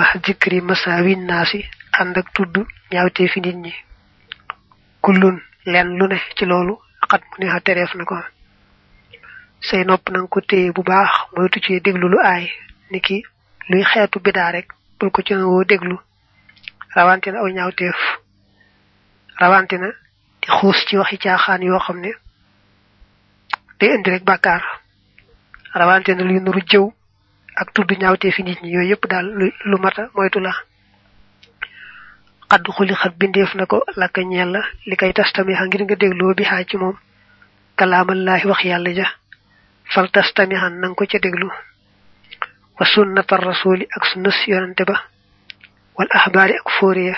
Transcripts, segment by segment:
ma zikri masawin nasi ànd ak tuddu ñaawte fi nit ñi. Kullun len lu ne ci loolu xat mu ne xa tereef na ko. Say nopp nanga ko téye bu baax moytu ci déglu lu aay. Niki luy xeetu bidaa rek bul ko ci woo déglu. Rawantina aw ñaawteef. Rawantina di xuus ci waxi caaxaan yoo xam ne day indi rek bàkkaar. Rawantina luy nuru jëw. Ak tudd ñaawteef fi nit ñi yooyu yëpp daal lu mata moytu la. Xadd xuli xat bindeef na ko lakka ñeel la li kay tastami xa ngir nga dégloo bi xaa ci moom. Kalaamallaahi wax yàlla ja fal tastamihan nang ko ca déglu. Wa sunnata rasuli ak sunnas yonante ba wal ahbaari ak fóoriya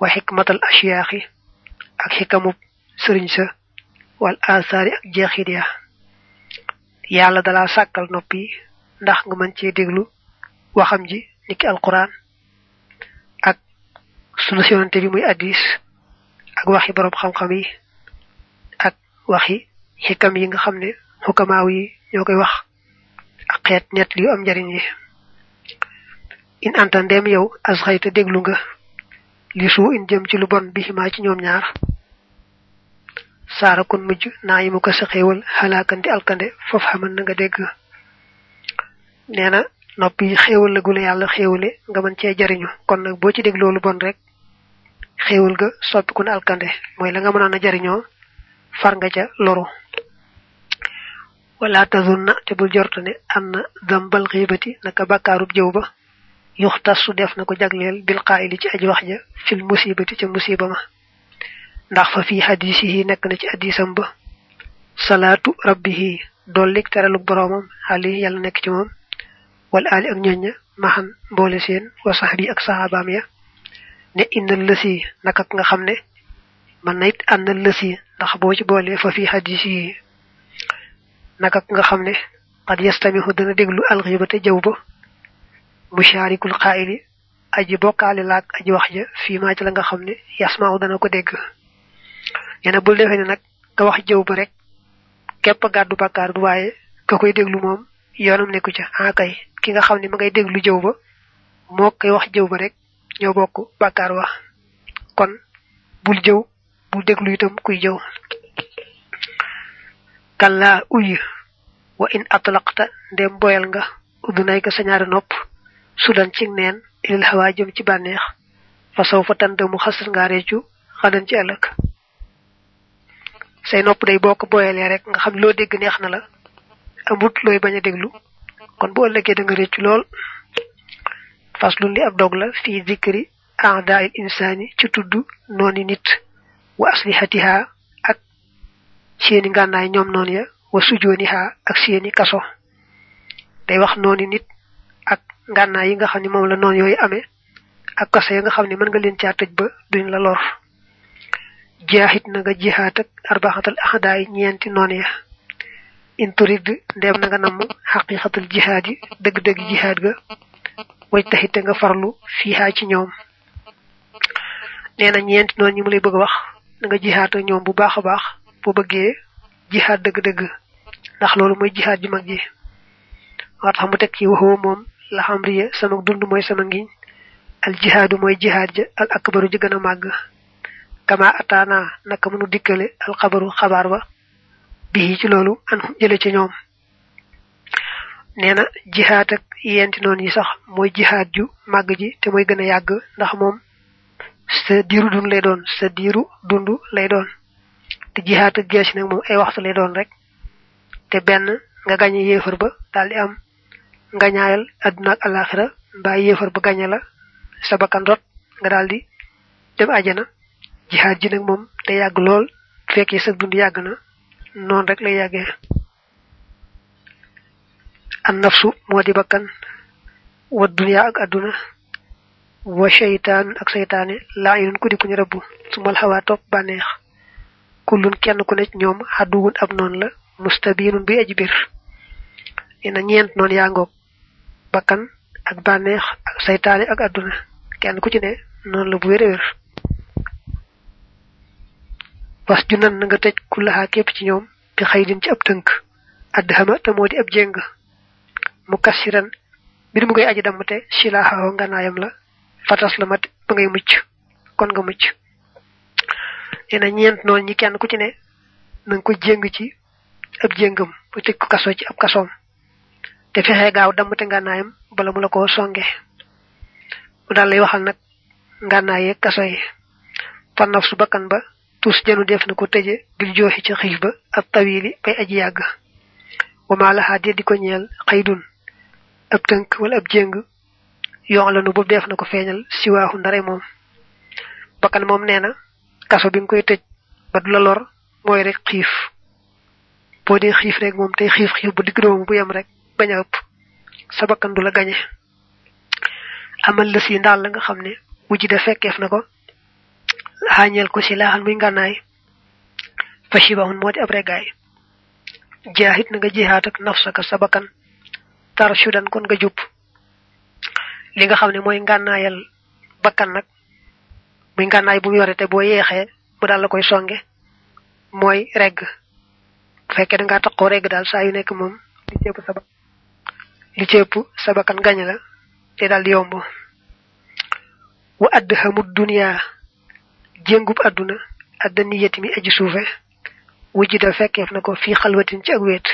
wa xikmatal asiyaaxi ak xikamub sëriñ sa wal asaari ak jeexit ya. Yàlla dala sàkkal noppi ndax nga mën cee déglu waxam ji niki alquran ak sunnas yonante bi muy addis ak waxi borom xam-xam yi ak waxi xikam yi nga xam ne xukamaaw yi wax ak net am yi in anta ndem yow as déglu nga li in jëm ci lu bon bi ximaa ci ñoom ñaar. Saara kon mujj naa ko alkande foofu xamal na nga nee na nopp yi xéewal la gula yàlla xéewale nga mën cee jariñu. Kon nag boo ci dégloo lu bon rek xéewal ga soppiku na alkande. Mooy la nga mënoon a jariñoo far nga ca loru. Wala tazunna te bul jortu ne anna dambal xiibati naka bàkkaarub jëw ba yuxtasu def na ko bil qaayili ci aji wax ja fil musibati ca musiba ma. Ndax fa fii hadisihi nekk na ci hadisam ba salaatu rabbihi dollik teraluk boroomam xali yàlla nekk ci moom wal ali ak ñoñña maxan mboole seen wa saxbi ak saxaabaam ya. Ne innal lësi naka nga xam ne man na it lësi ndax boo ci boole fa fii hadisihi naka nga xam ne qad yastamihu dana déglu alxibate jëw ba. Musharikul qaili aji bokkaale laak aji wax ja fii maa ci la nga xam ne yasmaaw dana ko dégg. Yene bul ne nag nga wax jëw ba rek képp gàddu bàkkaar du waaye ka koy déglu moom yoonam nekku ca ah kay ki nga xam ne ma ngay déglu jëw ba moo koy wax jëw ba rek ñoo bokk bàkkaar wax kon bul jëw bul déglu itam kuy jëw. Kalla uy wa in atlaqta ndem boyal nga udunay ka sa ñaari nopp sudan ci neen ilil hawa jëm ci bànneex fa saw fa tànd mu xasal nga réccu xadan ci ëllëg. Say nopp day bokk boyalee rek nga xam loo dégg neex la amut looy bañ a déglu. Kon bu ëllëgee da nga réccu lool. Faslun li ab dog la fii zikri aada il insaani ci tudd nooni nit. Wa aslihatiha ak seeni ngànnaay ñoom noonu ya wa sujooniha ak seeni kaso. Day wax nooni nit ak ngànnaay yi nga xam ne moom la noonu yooyu amee ak kaso ya nga xam ne mën nga leen caa tëj ba duñ la lor. Jaahit na nga jihaat ak arbaxatal ahdaay ñeenti noonu ya in turid ndeem na nga namm xaqiqatal jihaad yi dëgg-dëgg jihaad ga. Way taxite nga farlu fiihaa ci ñoom. Nee na ñeenti noonu ñi mu lay bëgg wax nga jihaat ak ñoom bu baax a baax boo bëggee jihaad dëgg-dëgg. Ndax loolu mooy jihaad ji mag ji. Waa tax mu teg ci waxoo moom la xam riya sama dund mooy sama ngiñ al jihaadu mooy jihaad ja al akbaru ji gën a màgg. Kama ataana naka mënu al xabaru xabaar ba bii ci loolu an jële ci ñoom. Nee na jihaad ak yenti noonu yi sax mooy jihaad ju màgg ji te mooy gën a yàgg ndax moom sa diiru dund lay doon sa diiru dund lay doon. Te jihaat ak geesi nag moom ay waxtu lay doon rek. Te benn nga gañe yéefar ba daal di am nga ñaayal àdduna ak alaxira mbaa yéefar ba gañe la sa bakkan rot nga daal di dem ajana jihaat ji nag moom te yàgg lool fekkee sa dund yàgg na noonu rek lay yàggee an nafsu moo di bakkan. Wa dunya ak àdduna wa sheytaan ak seytaane. Laa inun ku di kuñu rëbb su mal xawaa topp bànneex. Kullun kenn ku ne ñoom xadduwun ab noonu la. Mustabinun bi aji bir ina ñeent noonu yaa ngoog. Bakkan ak bànneex ak saytaane ak àdduna kenn ku ci ne noonu la bu wér wér was ju nan na nga tëj kullaxaa képp ci ñoom bi xëy din ci ab tënk. Add xama te moo di ab jéng mu kassiran bir mu ngay aji damate silaha nganaayam la fatas la mat ba ngay mucc. Kon nga mucc. Ena ñent non ñi kenn ku ci ne nang ko jeng ci ab jengam bu tek kasso ci ab kassom te fexé gaaw damate nganaayam bala mu la ko songé mu dal lay waxal nak nganaayé kasso yi. Fa nafsu bakkan ba tus janu def na ko tëje bil joxi ci xiif ba ab tawili bay aji yàgg. Wa ma laha de di ko ñeel xaydun ab tënk wala ab jéng yoon la nu bu def na ko feeñal siwaahu ndare moom. Bakkan moom nee na bi nga koy tëj ba la lor mooy rek xiif. Boo dee xiif rek moom tey xiif xiif bu digg bu yem rek bañ a sa bakkan du la gañe. Amal la si ndaal la nga xam ne da fekkeef na hañel ko ci laaxal muy ngànnaay fa shibahun moo di ab regaay jaahit nga jihaat ak nafsaka sa bakkan tar shudan kon nga jub li nga xam ne mooy bakkan nag muy ngànnaay bu mu yore te boo yeexee bu daal la koy songe. Mooy regg bu fekkee da ngaa taqoo regg daal saa yu nekk moom li ci ëpp sa li ci ëpp sa bakkan gañ la wa adhamud dunya jengub aduna addaniyati mi aji suufe wujida fekkeef na ko fi xalwatin ci ak wet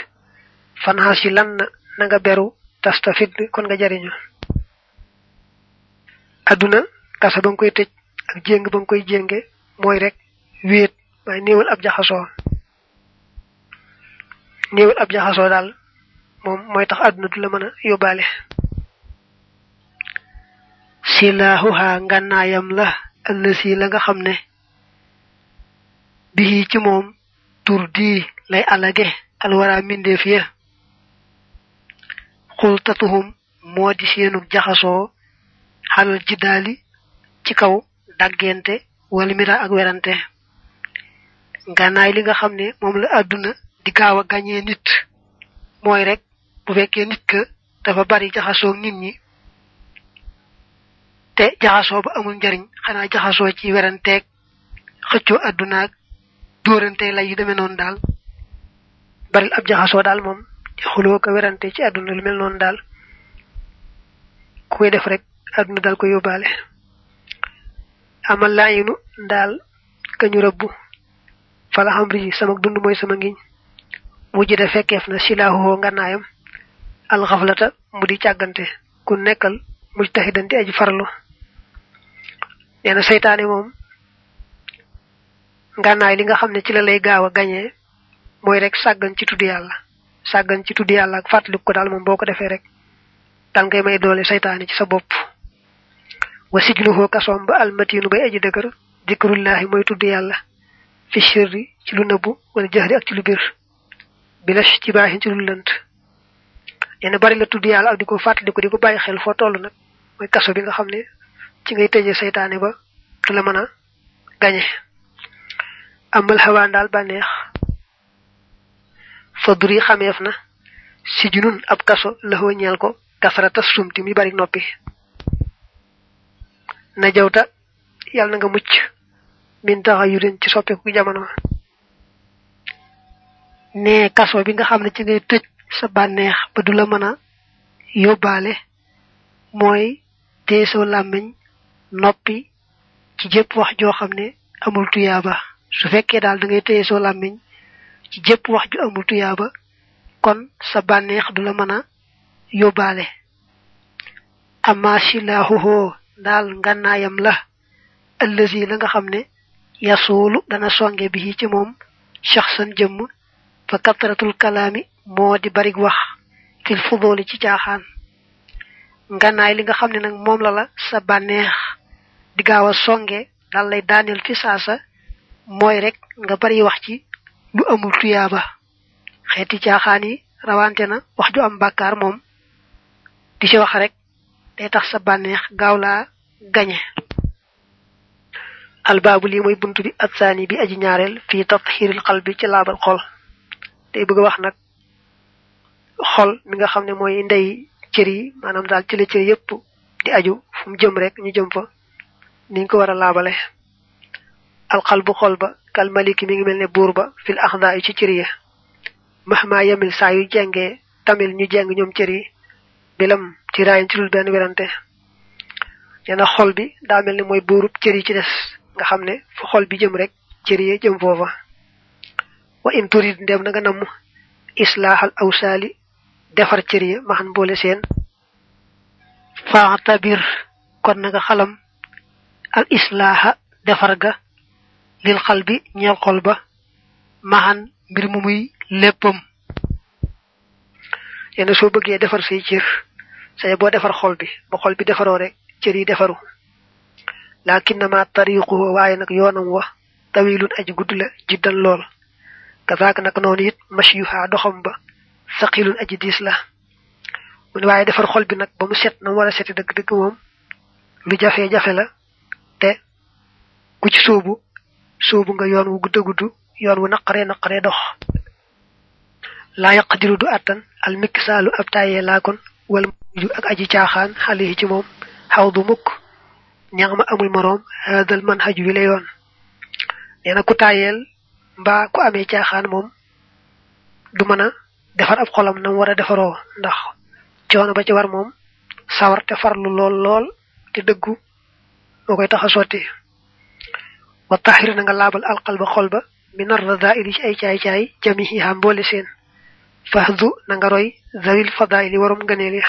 fanhaas yi lan na nga beru tastafid kon nga jariñu. Aduna kasa ba koy tëj ak jéng ba koy jénge mooy rek wéet waaye néewal ab jaxasoo. Néewal ab jaxasoo daal moom mooy tax aduna du la mën a yóbbaale. Silaahuha ngànnaayam la allasi la nga xam ne bii ci moom tur dii lay alage alwara mindeef ya. Xultatuhum moo di seenu jaxasoo xalal jiddaali ci kaw daggente wala mira ak werante. Ngànnaay li nga xam ne moom la àdduna di gaaw a gañee nit. Mooy rek bu fekkee nit ka dafa bari jaxasoo nit ñi te jaxasoo ba amul njariñ. Xanaa jaxasoo ci weranteeg xëccoo addunaag dóorante lay yu demee noonu daal. Baril ab jaxasoo daal moom di xuloo ko werante ci àdduna lu mel noonu daal. Ku koy def rek àdduna daal ko yóbbaale. Amal laayinu daal kañu rëbbu fala xamri sama dund mooy sama ngiñ. Mujj de fekkeef na silaahuhoo nganaayam alxaflata mu di càggante. Ku nekkal mujtahidan di aji farlu. Neena seytaane moom ngànnaay li nga xam ne ci la lay gaaw a gañee mooy rek sàggan ci tudd yàlla. Sàggan ci tudd yàlla ak fàttaliku ko daal moom boo ko defee rek dal ngay may doole seytaane ci sa bopp. Wa sijluhu kasoom ba almatinu bay aji dëgër dikrullahi mooy tudd yàlla. Fi sirri ci lu nëbbu wala jahri ak ci lu bir bilash ci baaxin ci lu lënt. Neena bari la tudd yàlla ak di ko fàttaliku di ko bàyyi xel foo toll nag. Mooy kaso bi nga xam ne ci ngay tëjee seytaane ba du la mën a gañe. Amal xawaan daal bànneex. Fadri xameef na si junun ab kaso laxoo ñeel ko kasarata sumti mi bari noppi. Na jawta yàlla na nga mucc. Min taxa yurin ci soppeeku jamono ne kaso bi nga xam ne ci ngay tëj sa bànneex ba du la mën a yóbbaale mooy teesoo noppi ci jëpp wax joo xam ne amul tuyaaba. Su fekkee daal da ngay téye soo làmmiñ ci jëpp wax ju amul tuyaaba kon sa bànneex du la mën a yóbbaale. Amma silaahuhoo daal ngànnaayam la. Ëllësi la nga xam ne yasuulu dana songe bi ci moom shaxsan jëmm. Fa katratul kalaami moo di barig wax fil fudooli ci caaxaan. Ngànnaay li nga xam ne nag moom la la sa bànneex di gaaw a songe dal lay daaneel fi saasa mooy rek nga bari wax ci lu amul tuyaaba. Xeeti caaxaan rawante na wax ju am moom di ci wax rek day tax sa bànneex gaaw laa gañe. Albaabu lii mooy bunt bi atsaani bi aji ñaareel fii tatxiiril xal bi ci laabal xol. Day bëgg wax nag xol mi nga xam ne mooy ndey cër yi maanaam daal ci la cër yépp di aju fu mu jëm rek ñu jëm fa. Niñ ko war a xol ba kal maliki mi ngi mel ne ba fil axda yi ci cër yi mahma yamil saa yu tamil ñu jeng ñoom cër yi. Bilam ci raayin ci lul benn werante. Nee na xol bi daa mel ni mooy buurub cër yi ci des. Nga xam ne fu xol bi jëm rek yi jëm wa in turid ndem na nga namm islaaxal defar cër yi maxan boole seen. Faatabir kon nga xalam. Al islaaxa defar ga. Lil xal bi xol ba. Maxan mbir mu muy léppam. Yenn soo bëggee defar say cër say boo defar xol bi ba xol bi defaroo rek cër yi defaru. Lakinnama tariquhu waaye nag yoonam wa tawilun aji gudd la jiddan lool. Kazaaka nag noonu it mashyuha doxam ba saqilun aji diis la. Mu ne waaye defar xol bi nag ba mu set na mu war a seti dëgg-dëgg moom lu jafe-jafe la. Te ku ci sóobu sóobu nga yoon wu gudd gudd yoon wu dox. Du attan al miksaalu ab tàyyee laa kon wala muju ak aji caaxaan xale ci moom xaw du mukk. Ñax ma amul moroom hadal man xaju wi la yoon. Nee ku tàyyeel mbaa ku amee caaxaan moom du mën a defar ab xolam na mu war a defaroo ndax coono ba ci war moom sawar te farlu lool lool te dëggu moo koy tax a sotti. Wa taxir na nga laabal alqal ba xol ba min arradaili ci ay caay-caay jamihiha mboole seen. Fahdu na nga roy zawil fadaili warom ngëneel ya.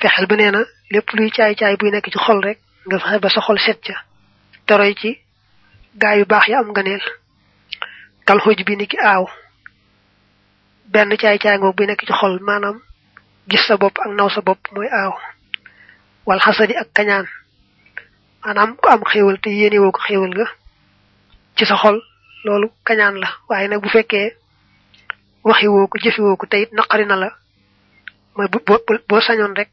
Fexel ba nee na lépp luy caay-caay buy nekk ci xol rek nga fexe ba sa xol set ca te ci gaa yu baax ya am ngëneel. Kal xoj bi ni ki aaw benn caay-caay ngoog buy nekk ci xol maanaam gis sa bopp ak naw sa bopp mooy aaw. Wal xasadi ak kañaan. Maanaam ku am xéewal te yéene woo ko xéewal nga ci sa xol loolu kañaan la. Waaye nag bu fekkee waxi woo ko jëfi woo ko te it naqari na la mooy boo sañoon rek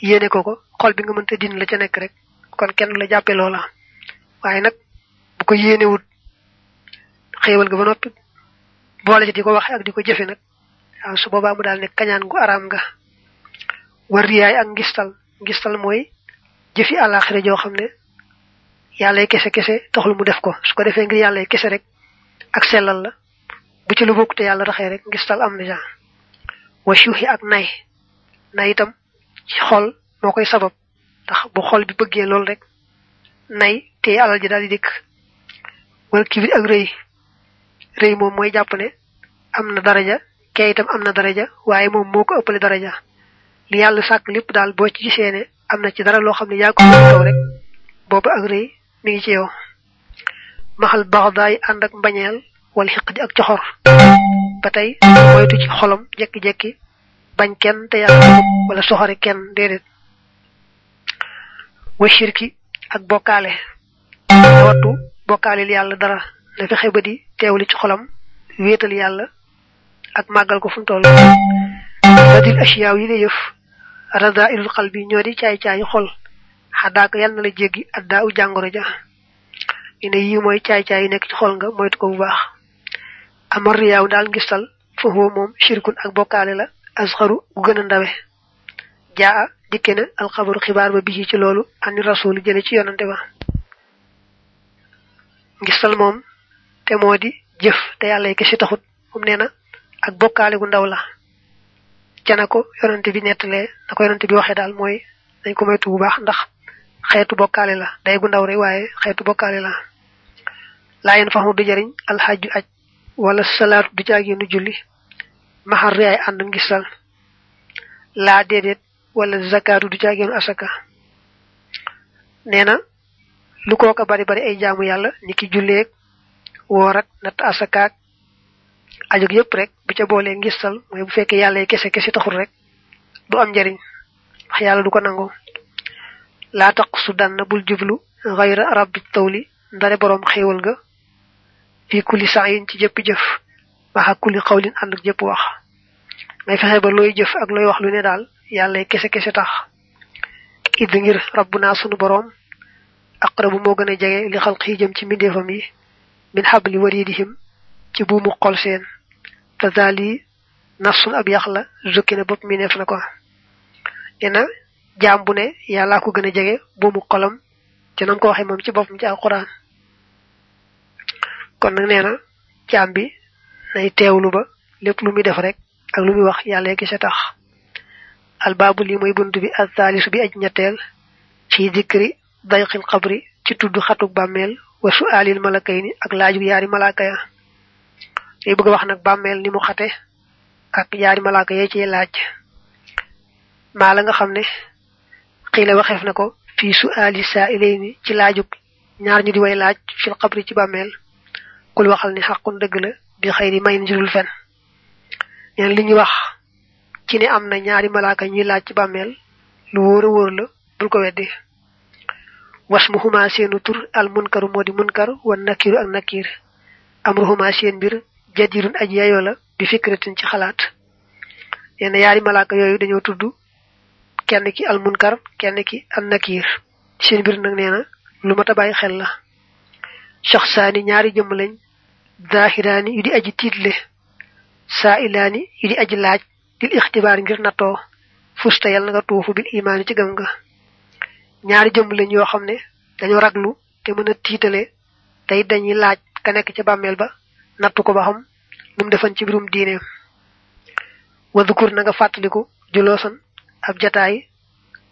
yéene ko ko xol bi nga mënta din la ca nekk rek kon kenn la jàppe loola. Waaye nag bu ko yéenewut xéewal nga ba noppi boole ci di ko waxe ak di ko jëfe nag waaw su boobaa mu daal ne kañaan gu araam nga war riyaay ak ngistal ngistal mooy jëfi àllaaxira joo xam ne yàlla kese kese taxul mu def ko. Su ko defee ngir yàlla kese rek. Ak sellal la bu ci lu bokk te yàlla raxee rek. Ngistal am na wa shuuxi ak nay nay itam ci xol moo koy sabab. Ndax bu xol bi bëggee lool rek. Nay te alal ji daal di dikk. Wala kibir ak rëy rëy moom mooy jàpp ne am na daraja kee itam am na daraja waaye moom moo ko ëppale daraja li yàlla sàkk lépp daal boo ci gisee ne am na ci dara loo xam ne yaa ko kaw rek boobu ak rëy mi ngi ci yow maxal baxdaay ànd ak mbañeel wala xiq ak coxor ba tey moytu ci xolam jekki-jekki bañ kenn te yàlla wala soxore kenn déedéet wa shirki ak bokkaale wattu bokkaalil yàlla dara na fexe ba di teewli ci xolam wéetal yàlla ak màggal ko fu mu toll yi de yëf rada ilul xal bi ñoo di caay-caayi xol. Xadaaka yàlla na la jéggi addaa u jàngoro ja. Ñu yii mooy caay-caay yi nekk ci xol nga moytu ko bu baax. Amar daal ngistal foofu moom shirkun ak bokkaale la asxaru gu gën a ndawe. Jaa dikke na alxabaru xibaar ba bi ci loolu ani rasul jële ci yonante ba. Ngistal moom te moo di jëf te yàlla taxut. Na ak bokkaale gu ndaw la. Cana ko yonante bi nettalee na ko yonante bi waxee daal mooy dañ ko moytu bu baax ndax xeetu bokkaale la. Day gu ndaw rek waaye xeetu bokkaale la. Laa yeen faxmu du jariñ alxaju aj wala salaatu du julli. Ànd ngistal laa déedéet wala du caagéenu asaka. Nee na lu kooka bari bari ay jaamu yàlla ni ki julleeg woor ak natt asakaak ajog yépp rek bu ca boolee ngistal mooy bu fekkee yàlla kese kese taxul rek du am njariñ wax yàlla du ko nangu. Laa tax su dann bul jublu xayra rabbi tawli ndare boroom xéewal nga fi kulli sa'yin ci jëpp jëf maxa kulli xawlin ànd ak jëpp wax. Ngay fexe ba looy jëf ak looy wax lu ne daal yàlla kese kese tax. Id ngir rabbuna sunu boroom aqrabu moo gën a jege li xalq yi jëm ci mbindeefam yi min xabli waridihim ci buumu xol seen. Te daal yi nafsun ab yax la zukki na bopp mi neef na ko. Nee na jaam ne yàllaa ko gën a jege buumu xolam ci nam ko waxee moom ci boppam ci alquran. Kon nag nee na jaam bi nay teewlu ba lépp lu muy def rek ak lu muy wax yàlla ki sa tax. Al babu li moy buntu bi al thalith bi aj ñettel ci dikri dayqil qabri ci tuddu xatuk bammel wa su'alil malakayni ak laaju yaari malaka ya. Day bëgg wax nak bàmmeel ni mu xate ak yaari malaka yee ci laaj. Maa la nga xam ne xila waxef nako fi su'ali sa'ilaini ci laaju ñaar ñu di way laaj fil xabri ci bàmmeel. Kul waxal ni xaqun dëgg la bi xeyri may njurul fen. Ñeen li wax ci ne am na ñaari malaka ñuy laaj ci bàmmeel lu wóor wóor la bul ko weddi. Wasmuhuma seenu tur al munkaru modi munkar wan nakiru ak nakir. Amruhuma seen bir jadirun aji yayo la bi fikratin ci xalaat. Yenn yaari malaka yooyu dañoo tudd kenn ki al munkar kenn ki an nakir. Seen bir nag neena lu mata bàyyi xel la. Shakhsani ñaari jëm lañ zahirani yu di aji tiitle sa'ilani yu di aji laaj dil ixtibaar ngir nattoo. Fusta nga tuufu bil imaani ci gëm nga ñaari jëmm lañ yoo xam ne dañoo raglu te mën a tiitale. Tey dañuy laaj ka nekk ca bàmmeel ba nattu ko ba xam num defan ci mbirum diineem wadhukur na nga fàttaliku juloosan ab jataay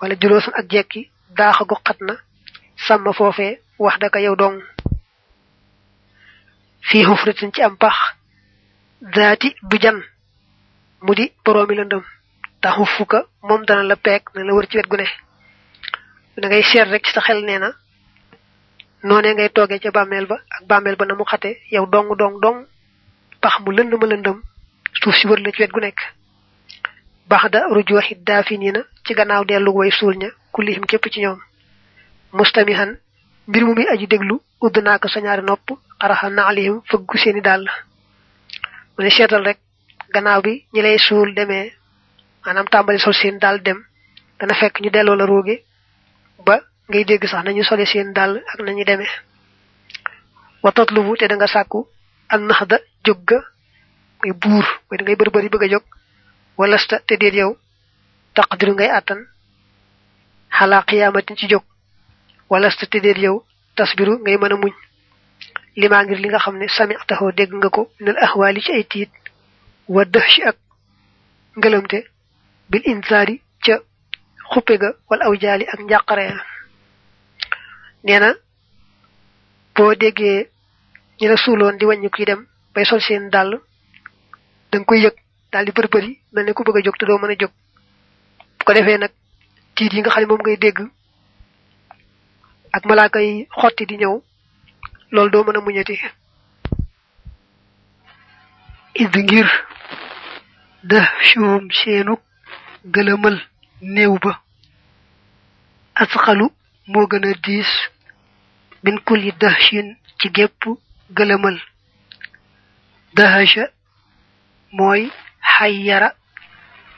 wala juloosan ak jekki daaxa gu xat na sàmm foofee wax daka yow dong. Fii xufratin ci am pax daati du jan mu di boroomi lëndëm. Taxu fuka moom dana la peeg na la wër ci wet gu ne. Da ngay seet rek ci sa xel nee na noonee ngay toogee ca bàmmeel ba ak bàmmeel ba na mu yow dong dong dong pax mu lënd ma lëndëm suuf si wër la ci wet gu nekk. Baxda rujuwaxi daafinina ci gannaaw dellu way suul ña kullihim képp ci ñoom. Mustamihan mbir mu muy aji déglu udd ko sa nopp xaraxa naalihim fëggu seeni dàll. Mu ne seetal rek gannaaw bi ñi lay suul demee maanaam tàmbali sol seen dal dem dana fekk ñu delloo la ba ngay dégg sax nañu sole seen dal ak nañu demee. Wa tatlubu te da nga sàkku an naxda jóg ga muy buur mooy da ngay bër bëri bëgg a jóg. Walasta te déet yow taqdiru ngay àttan xalaa qiyaamatin ci jóg. Walasta te déet yow tasbiru ngay mën a muñ. Limaa ngir li nga xam ne sami taxoo dégg nga ko minal ahwaali ci ay tiit. Wa dëhshi ak ngëlëmte bil insaari xuppe ga wala aw jaali ak njàqare ya. Nee na boo déggee ñi la suuloon di wàññi kuy dem bay sol seen dàll da koy yëg daal di bër bëri mel ne ku bëgg a te doo mën a ko defee yi nga ne ngay dégg ak malaaka yi di muñati. Ngir seenuk néew ba asxalu moo gën a diis min kulli dahshin ci gépp gëlëmal dahasha mooy xayyara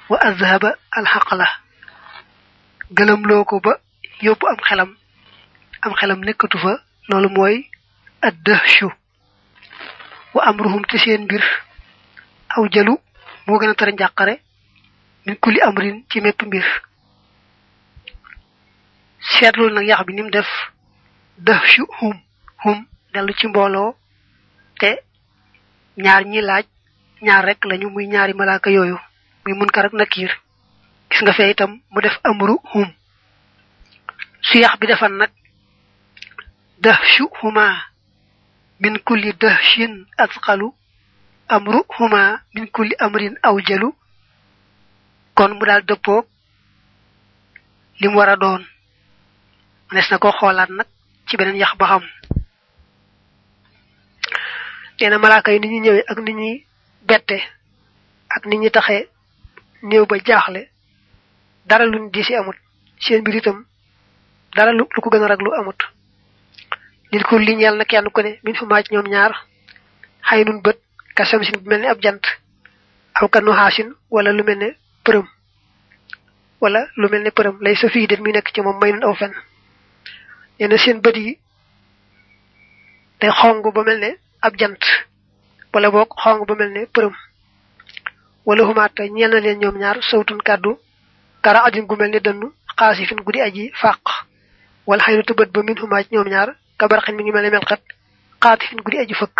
wa azhaba alxaqla gëlëmloo ko ba yóbbu am xelam am xelam nekkatu fa loolu mooy addahshu wa amruhum te seen mbir aw jalu moo gën a tara njàqare min kulli amrin ci mépp mbir. Seetlul nag yax bi nim def. Dahshu hum hum dellu ci mbooloo. Te ñaar ñi laaj ñaar rek lañu muy ñaari malaaka yooyu muy munkar ak nakir gis nga fee itam mu def amru hum. Su yax bi defan nag dahshu huma min kulli dahshin asqalu amru huma min kulli amrin awjalu kon mu daal dëppoog lim war a doon nes na ko xoolaat nag ci beneen yax ba xam. Nee na yi ni ñu ak ni ñuy bette ak ni ñuy taxee néew ba jaaxle dara luñ di si amut. Seen mbir itam dara lu ko gën a raglu amut. Nit ko li ñeel na kenn ku ne min maaj ñoom ñaar xay nun bët ka samsin bu mel ni ab jant aw ka nuhaasin wala lu mel ne përëm wala lu mel ne përëm lay sa fii den mi nekk ci moom may nun aw fen. Na seen bët yi day ba mel ab jant. Wala boog xong ba mel ne përëm wala humaata ñeel na leen ñoom ñaar sawtun kàddu kara adin gu mel ne dënnu xaasifin guddi aji xëy na te bët ba min humaaj ñoom ñaar kabarxin mi ngi mel ne melxat xaatifin guddi aji fëkk.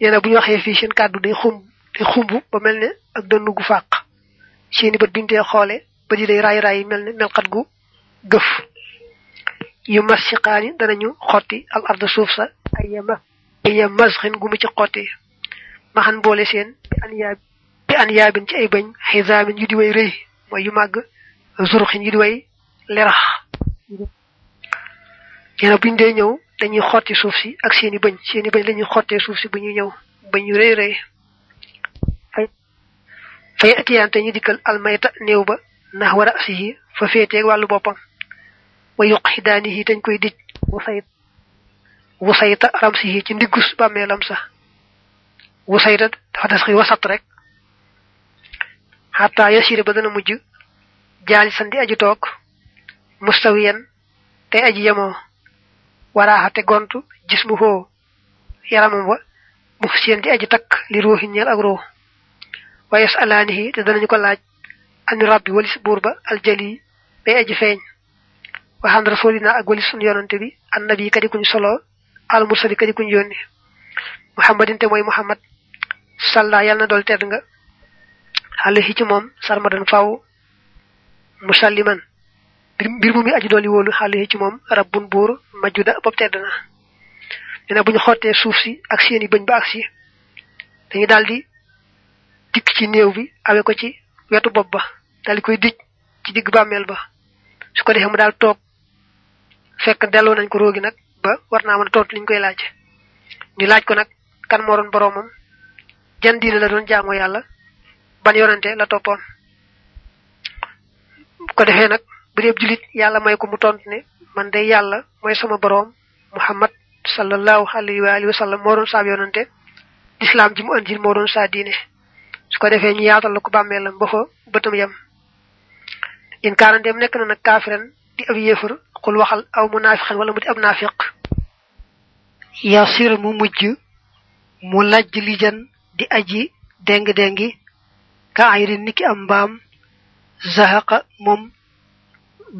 Na bu ñu waxee fii seen kàddu day xumb day xumb ba mel ne ak dënn gu seeni bët binte xoole ba di day ray ray mel ne melxat gu gëf yu masiqaani danañu xotti al arda suuf sa ay yama ay ya masxin gu mu ci xotti maxan boole seen bi an yaa bi an yaabin ci ay bañ xisaamin yu di way rëy mooy yu màgg zurxin yu di way lerax neena buñ dee ñëw dañuy xotti suuf si ak seeni bañ seeni bañ lañuy xottee suuf si bu ñuy ñëw bañ yu rëy rëy fay atiyante ñu dikkal almayta néew ba ndax war a asihi fa féeteeg wàllu boppam wa yuq xidaanihi dañ koy dij wusayt wusayta ramsihi ci ndiggus bàmmeelam sax wusayta dafa des xi wasat rek xataa ba dana mujj jaali sandi aji toog mustawiyan tey aji yemoo waraaxa te gontu gis mu xoo yaramam wa mu seen di aji takk li ruuxi ñeel ak ruux wa yasalaanihi te danañu ko laaj ani rabbi walis buur ba aljali bay aji feeñ waxaan rasulina ak walis sun yonante bi annabi kadi kuñ solo al mursali kadi kuñ yónni muhammadin te mooy muhammad salla yàlla na dool tedd nga alayhi ci moom sarmadan faw musalliman mbir mu aji dooli wóolu alayhi ci moom rabbun buur majuda bopp tedd na dina bu ñu xottee suuf si ak seeni bëñ ba ak daldi dikk ci néew bi awe ko ci wetu bopp ba daldi koy dij ci digg bàmmeel ba. Su ko defee mu daal toog fekk delloo nañ ko roogi nag ba war naa mën a tontu liñ koy laaj ñu laaj ko nag kan moo doon boroomam jan diine la doon jaamoo yàlla ban yonante la toppoon. Ko defee nag bu dee julit yàlla may ko mu tontu ne man day yàlla mooy sama boroom muhammad sallallahu alayhi wa alihi wa sallam moo doon saab lislaam ji mu andil moo doon saa diine su ko defee ñu yaatal la ko bàmmeelam ba fa bëtam yam in kaana dem nekk na nag kaafiran di ab yéefar xul waxal aw munaafiqan wala mu di ab naafiq yasir mu mujj mu lajj lijan di aji deng-dengi ka ayri niki am mbaam zahaqa moom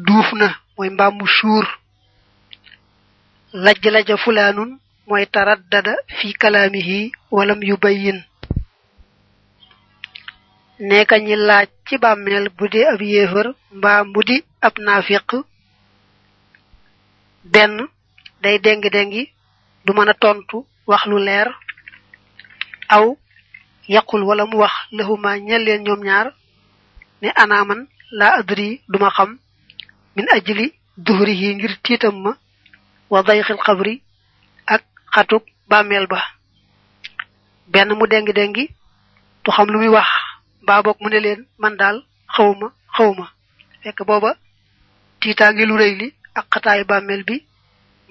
duuf na mooy mbaam mu suur lajj laja fulaanun mooy taraddada fi kalaamihi walam yubayyin nekka ñi laaj ci bàmmeel bu dee ab yéefar mbaa mu di ab naafiq benn day déng-déngi du mën a tontu wax lu leer aw yaqul wala mu wax lahuma ñel leen ñoom ñaar ne anaaman laa adri duma xam min ajli duhrihi ngir tiitam ma wa dayxil xabri ak xatuk bàmmeel ba. Benn mu déng-déngi du xam lu muy wax. Mbaa boog mu ne leen man daal xawma xawma. Fekk booba tiitaa ngi lu rëy li ak xataayu bàmmeel bi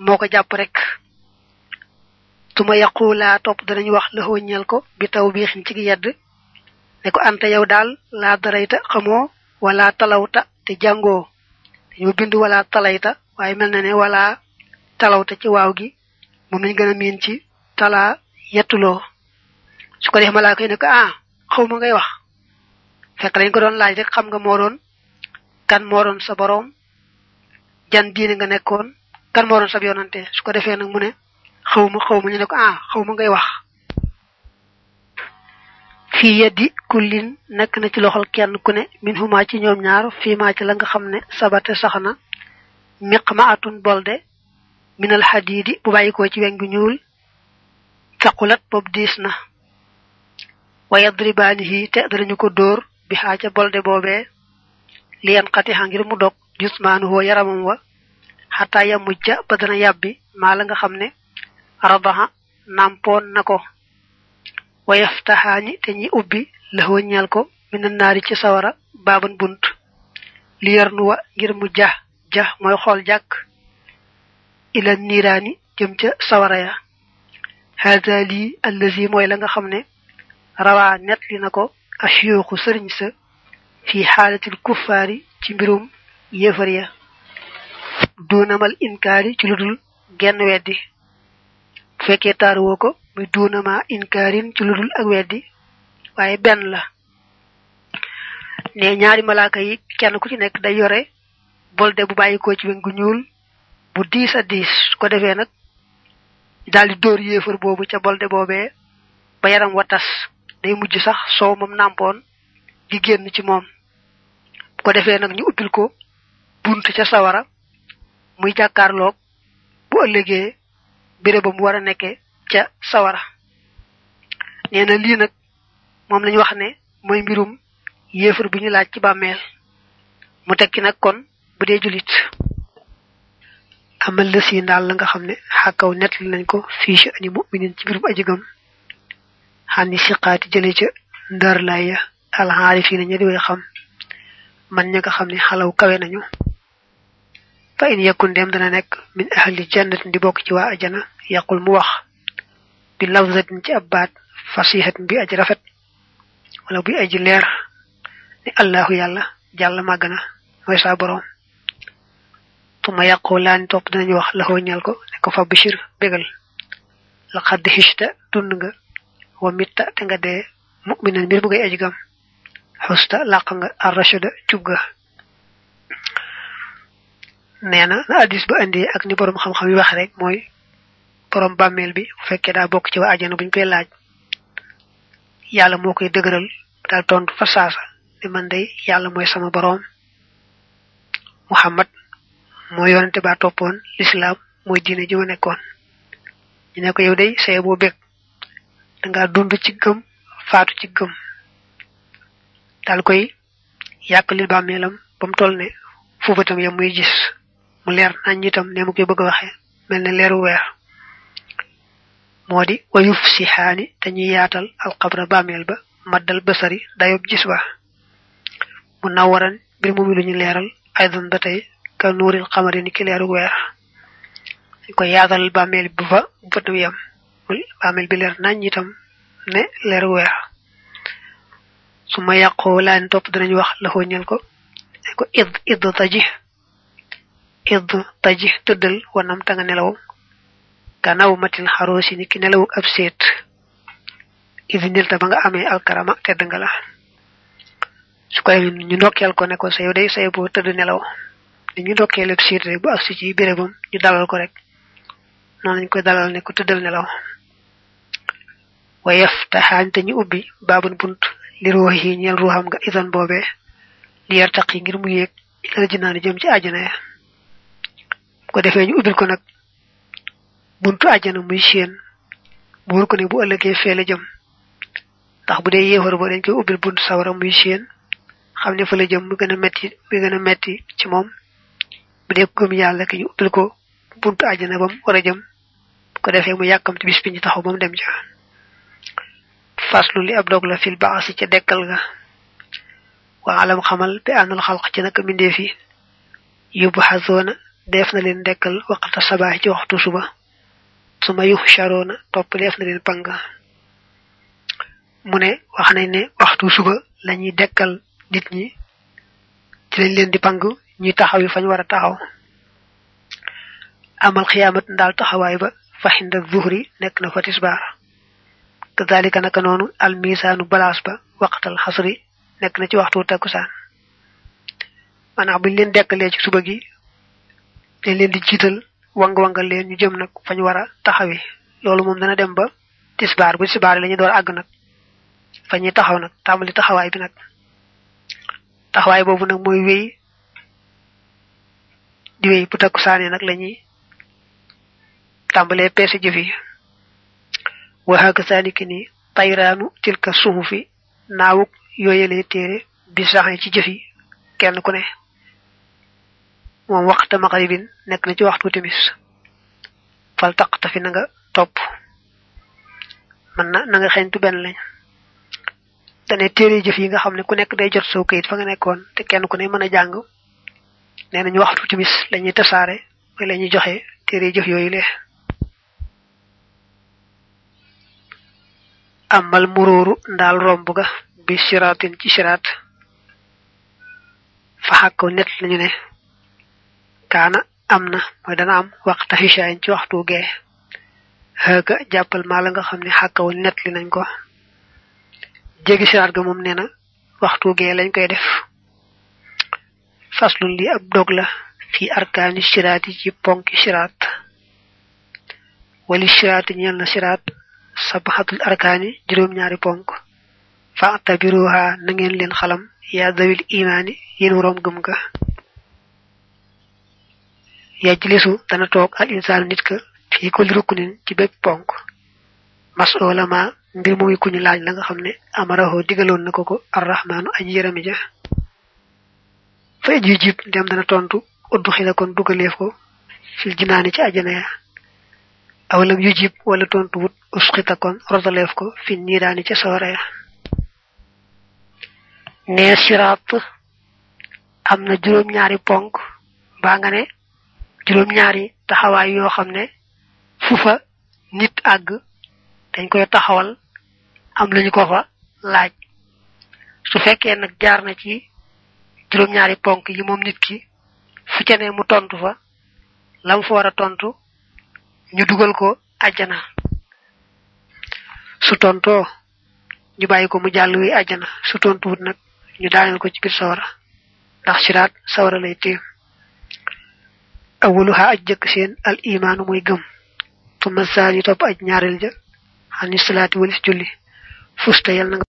moo ko jàpp rek. Tuma yaqulaa topp danañu wax la ñeel ko bi taw bii xin ci yedd. Ne ko anta yow daal laa darayta xamoo? Wala talawta te jàngoo. Dañoo bind wala talayta waaye mel na ne wala talawta ci waaw gi moom lañ gën a ci talaa yettuloo. Su ko def ne ko ah xaw ma ngay wax fekk lañ ko doon laaj rek xam nga moo doon kan moo doon sa boroom jan diine nga nekkoon kan moo doon sab yonante su ko defee nag mu ne xaw ma xaw ma ñu ne ko ah xaw ma ngay wax fii yeddi kullin nekk na ci loxol kenn ku ne min huma ci ñoom ñaar fii maa ci la nga xam ne sabate sax na miq ma atun bolde minal xadiidi bu bàyyikoo ci weñ gu ñuul faqulat boobu diis na wa yadribaanihi te danañu ko dóor bi xaaca bolde boobee liyan xati xa ngir mu dog jusmaanu woo yaramam wa ya mujja ba dana yàbbi maa la nga xam ne rabaxa nampoon na ko. Wa yaftaxaani te ñi ubbi laxoo ñeel ko mina naari ci sawara baaban bunt. Li yarnu wa ngir mu ja ja mooy xool jàkk ila niiraani jëm ca sawara ya. Haada lii allazi mooy la nga xam ne net li na ko asiyooxu sëriñ sa fi xaalatil kuffaari ci mbirum yéefar ya duunamal inkaari ci lu genn weddi bu fekkee taaruwoo ko muy duunama inkaarin ci lu ak weddi waaye benn la ne ñaari malaaka yi kenn ku ci nekk day yore bolde bu bàyyikoo ci weñ gu ñuul bu diis diis ko defee nag daldi dóor yéefar boobu ca bolde boobee ba yaram wa tas day mujj sax soow moom nàmpoon di génn ci moom. Bu ko defee nag ñu ubbil ko bunt ca sawara muy jàkkaarloog bu ëllëgee mu war a nekke ca sawara. Nee lii nag moom lañu wax ne mooy mbirum yéefar bu ñu laaj ci bàmmeel. Mu tekki nag kon bu dee jullit amal la si ndaal la nga xam ne xàkkaw nett nañ ko fii ci mbirum ajigam xam ni siqaati jële ca ndar laaya alxaari fii na ña di way xam man ña nga xam ne xalaw kawe nañu fa in yakun dem dana nekk min ahli jannatin di bokk ci waa ajana yaqul mu wax bi lafzatin ci ab baat fasihatin bi aji rafet wala buy aji leer ni allahu yàlla jàll màgg na mooy saa boroom tuma yàqoo laani topp dinañu wax laxoo ñal ko ne ko fa bishir bégal la xadd xista dund nga wa mitta te nga dee mu'minan mbir bu ngay aji gam xusta làq nga arrachada cub ga nee na na addis ba indi ak ni borom xam-xam yi wax rek mooy borom bàmmeel bi bu fekkee daa bokk ci waa ajana buñ koy laaj yàlla moo koy dëgëral daal tontu fa saasa ne man day yàlla mooy sama borom. Muhammad moo yonante ba toppoon lislaam mooy diine ji ma nekkoon ñu ne ko yow day saye boo bég danga dund ci gëm faatu ci gëm. Daal koy yàqalil bàmmeelam ba mu toll ne fu yam muy gis. Mu leer nañ itam ne mu koy bëgg a waxee mel ne leeru weer. Moo di wayuf si xaani dañuy yaatal alxabra bàmmeel ba maddal basari dayob gis ba mu nawaran mbir mu mi lu ñu leeral aydan ba tey ka nuuril xamari ni ki leeru weer. Koy yaatal bàmmeel bi fa bëtam yam bàmmeel bi leer nañ itam ne leeru weer su ma yàqoo laan topp danañ wax la ñel ko ko id id taji id taji tëddal wanam ta nga nelaw. Gannaaw matil xaroosi ni ki nelawu ab seet id nilta ba nga amee alkarama tedd nga la su koy ñu ndokkeel ko ne ko sa yow day say boo tëdd nelaw ni ñu ndokkeel ab seet rek bu agsi ci bérébam ñu dalal ko rek. Noonu lañ koy dalal ne ko tëddal nelaw wa yaftaxaan te ñu ubbi baabun bunt li ruux yi ñeel ruuxam nga idan boobee li yar taq yi ngir mu yéeg ilal jinaani jëm ci àjjana ya. Ko ubbil ko nag buntu àjjana muy séen bu ko ne bu ëllëgee fee la jëm. Ndax bu dee yéefar ba dañ koy ubbil buntu sawara muy séen xam ne fa la jëm mu gën a metti mu gën a metti ci moom. Bu dee gëm ubbil ko buntu àjjana bam war a jëm ko defee mu yàkkamti bis bi ñu taxaw ba mu dem faslu li ab dog la fil baasi ca dekkal ga wa alam xamal bi àndal xalq ci naka mbindeef yi yóbbu xazoona def na leen dekkal waxta sabaax ci waxtu suba suma yu sharoona topp def na leen pang mu ne wax nañ ne waxtu suba lañuy dekkal nit ñi ci lañ leen di pang ñuy taxaw yi fañ war a taxaw amal xiyaamat ndaal taxawaay ba faxinda zuhri nekk na fa tisbaar kadalika naka noonu al misaanu balaas ba waqtal xasri nekk na ci waxtu takkusaan maanaam buñ leen dekkalee ci suba gi dañ leen di jiital wang wangal leen ñu jëm nag fañ war a taxawi loolu moom dana dem ba tisbaar bu tisbaar la ñu door àgg nag fa ñuy taxaw nag tàmbali taxawaay bi nag taxawaay boobu nag mooy wéy di wéy bu yi ni tayraanu tilka suhufi naawuk yooyalee téere bi sax ci jëf yi kenn ku ne moom waxta maxaribin nekk na ci waxtu timis fal taqta fi na nga topp man na nga xeñtu benn lañ dane téere jëf yi nga xam ne ku nekk day jot soo kayit fa nga nekkoon te kenn ku ne mën a jàng nee nañu waxtu timis lañuy tasaare mooy la ñuy joxe téere jëf yooyu lee amal muróoru ndaal romb ga bi siraatin ci siraat. Fa xàkkaw net lañu ne kaana am na mooy dana am waxta xisaayin ci waxtu gee. Xëga jàppal maa la nga xam ne xàkkaw net li nañ ko. Jéggi siraat ga moom nee na waxtu gee lañ koy def. Faslun li ab dog la fi arkaani siraat yi ci ponki siraat. Wali siraat ñeel na siraat sabaxatul arkaani juróom-ñaari ponk. Fa tabiruha na ngeen leen xalam. Ya dawil imani yeen worom gëm ga. Yajlisu dana tok al insan nit ka fi ko rukunin ci bépp ponk. Mas'ula ma mbir muy kuñu laaj la nga xamne amaraho digaloon nako ko arrahmanu aji yarami ja. Fa ji jib dem dana tontu uddu xila kon dugaleef ko fil jinaani ci ajana ya aw lam yujib wala tontu wut usqita kon rodaleef ko fi niiraani ci sawara ya ne sirat am na ñaari ponk mbaa nga ne juróom ñaari taxawaay yoo xam ne fufa nit àgg dañ koy taxawal am luñu ko fa laaj su fekkee nag jaar na ci juróom ñaari ponk yi moom nit ki fu ca ne mu tontu fa lam fa war a tontu ñu dugal ko àjjana. Su tontoo ñu bàyyi ko mu jàll wi àjjana. Su tontuwut nag ñu daaneel ko ci biir sawara. Ndax siraat sawara lay tiim. Awuluha aj jëkk seen al imaanu muy gëm. Tuma topp aj ñaareel ja. Xani salaati walis julli. Fusta yal nga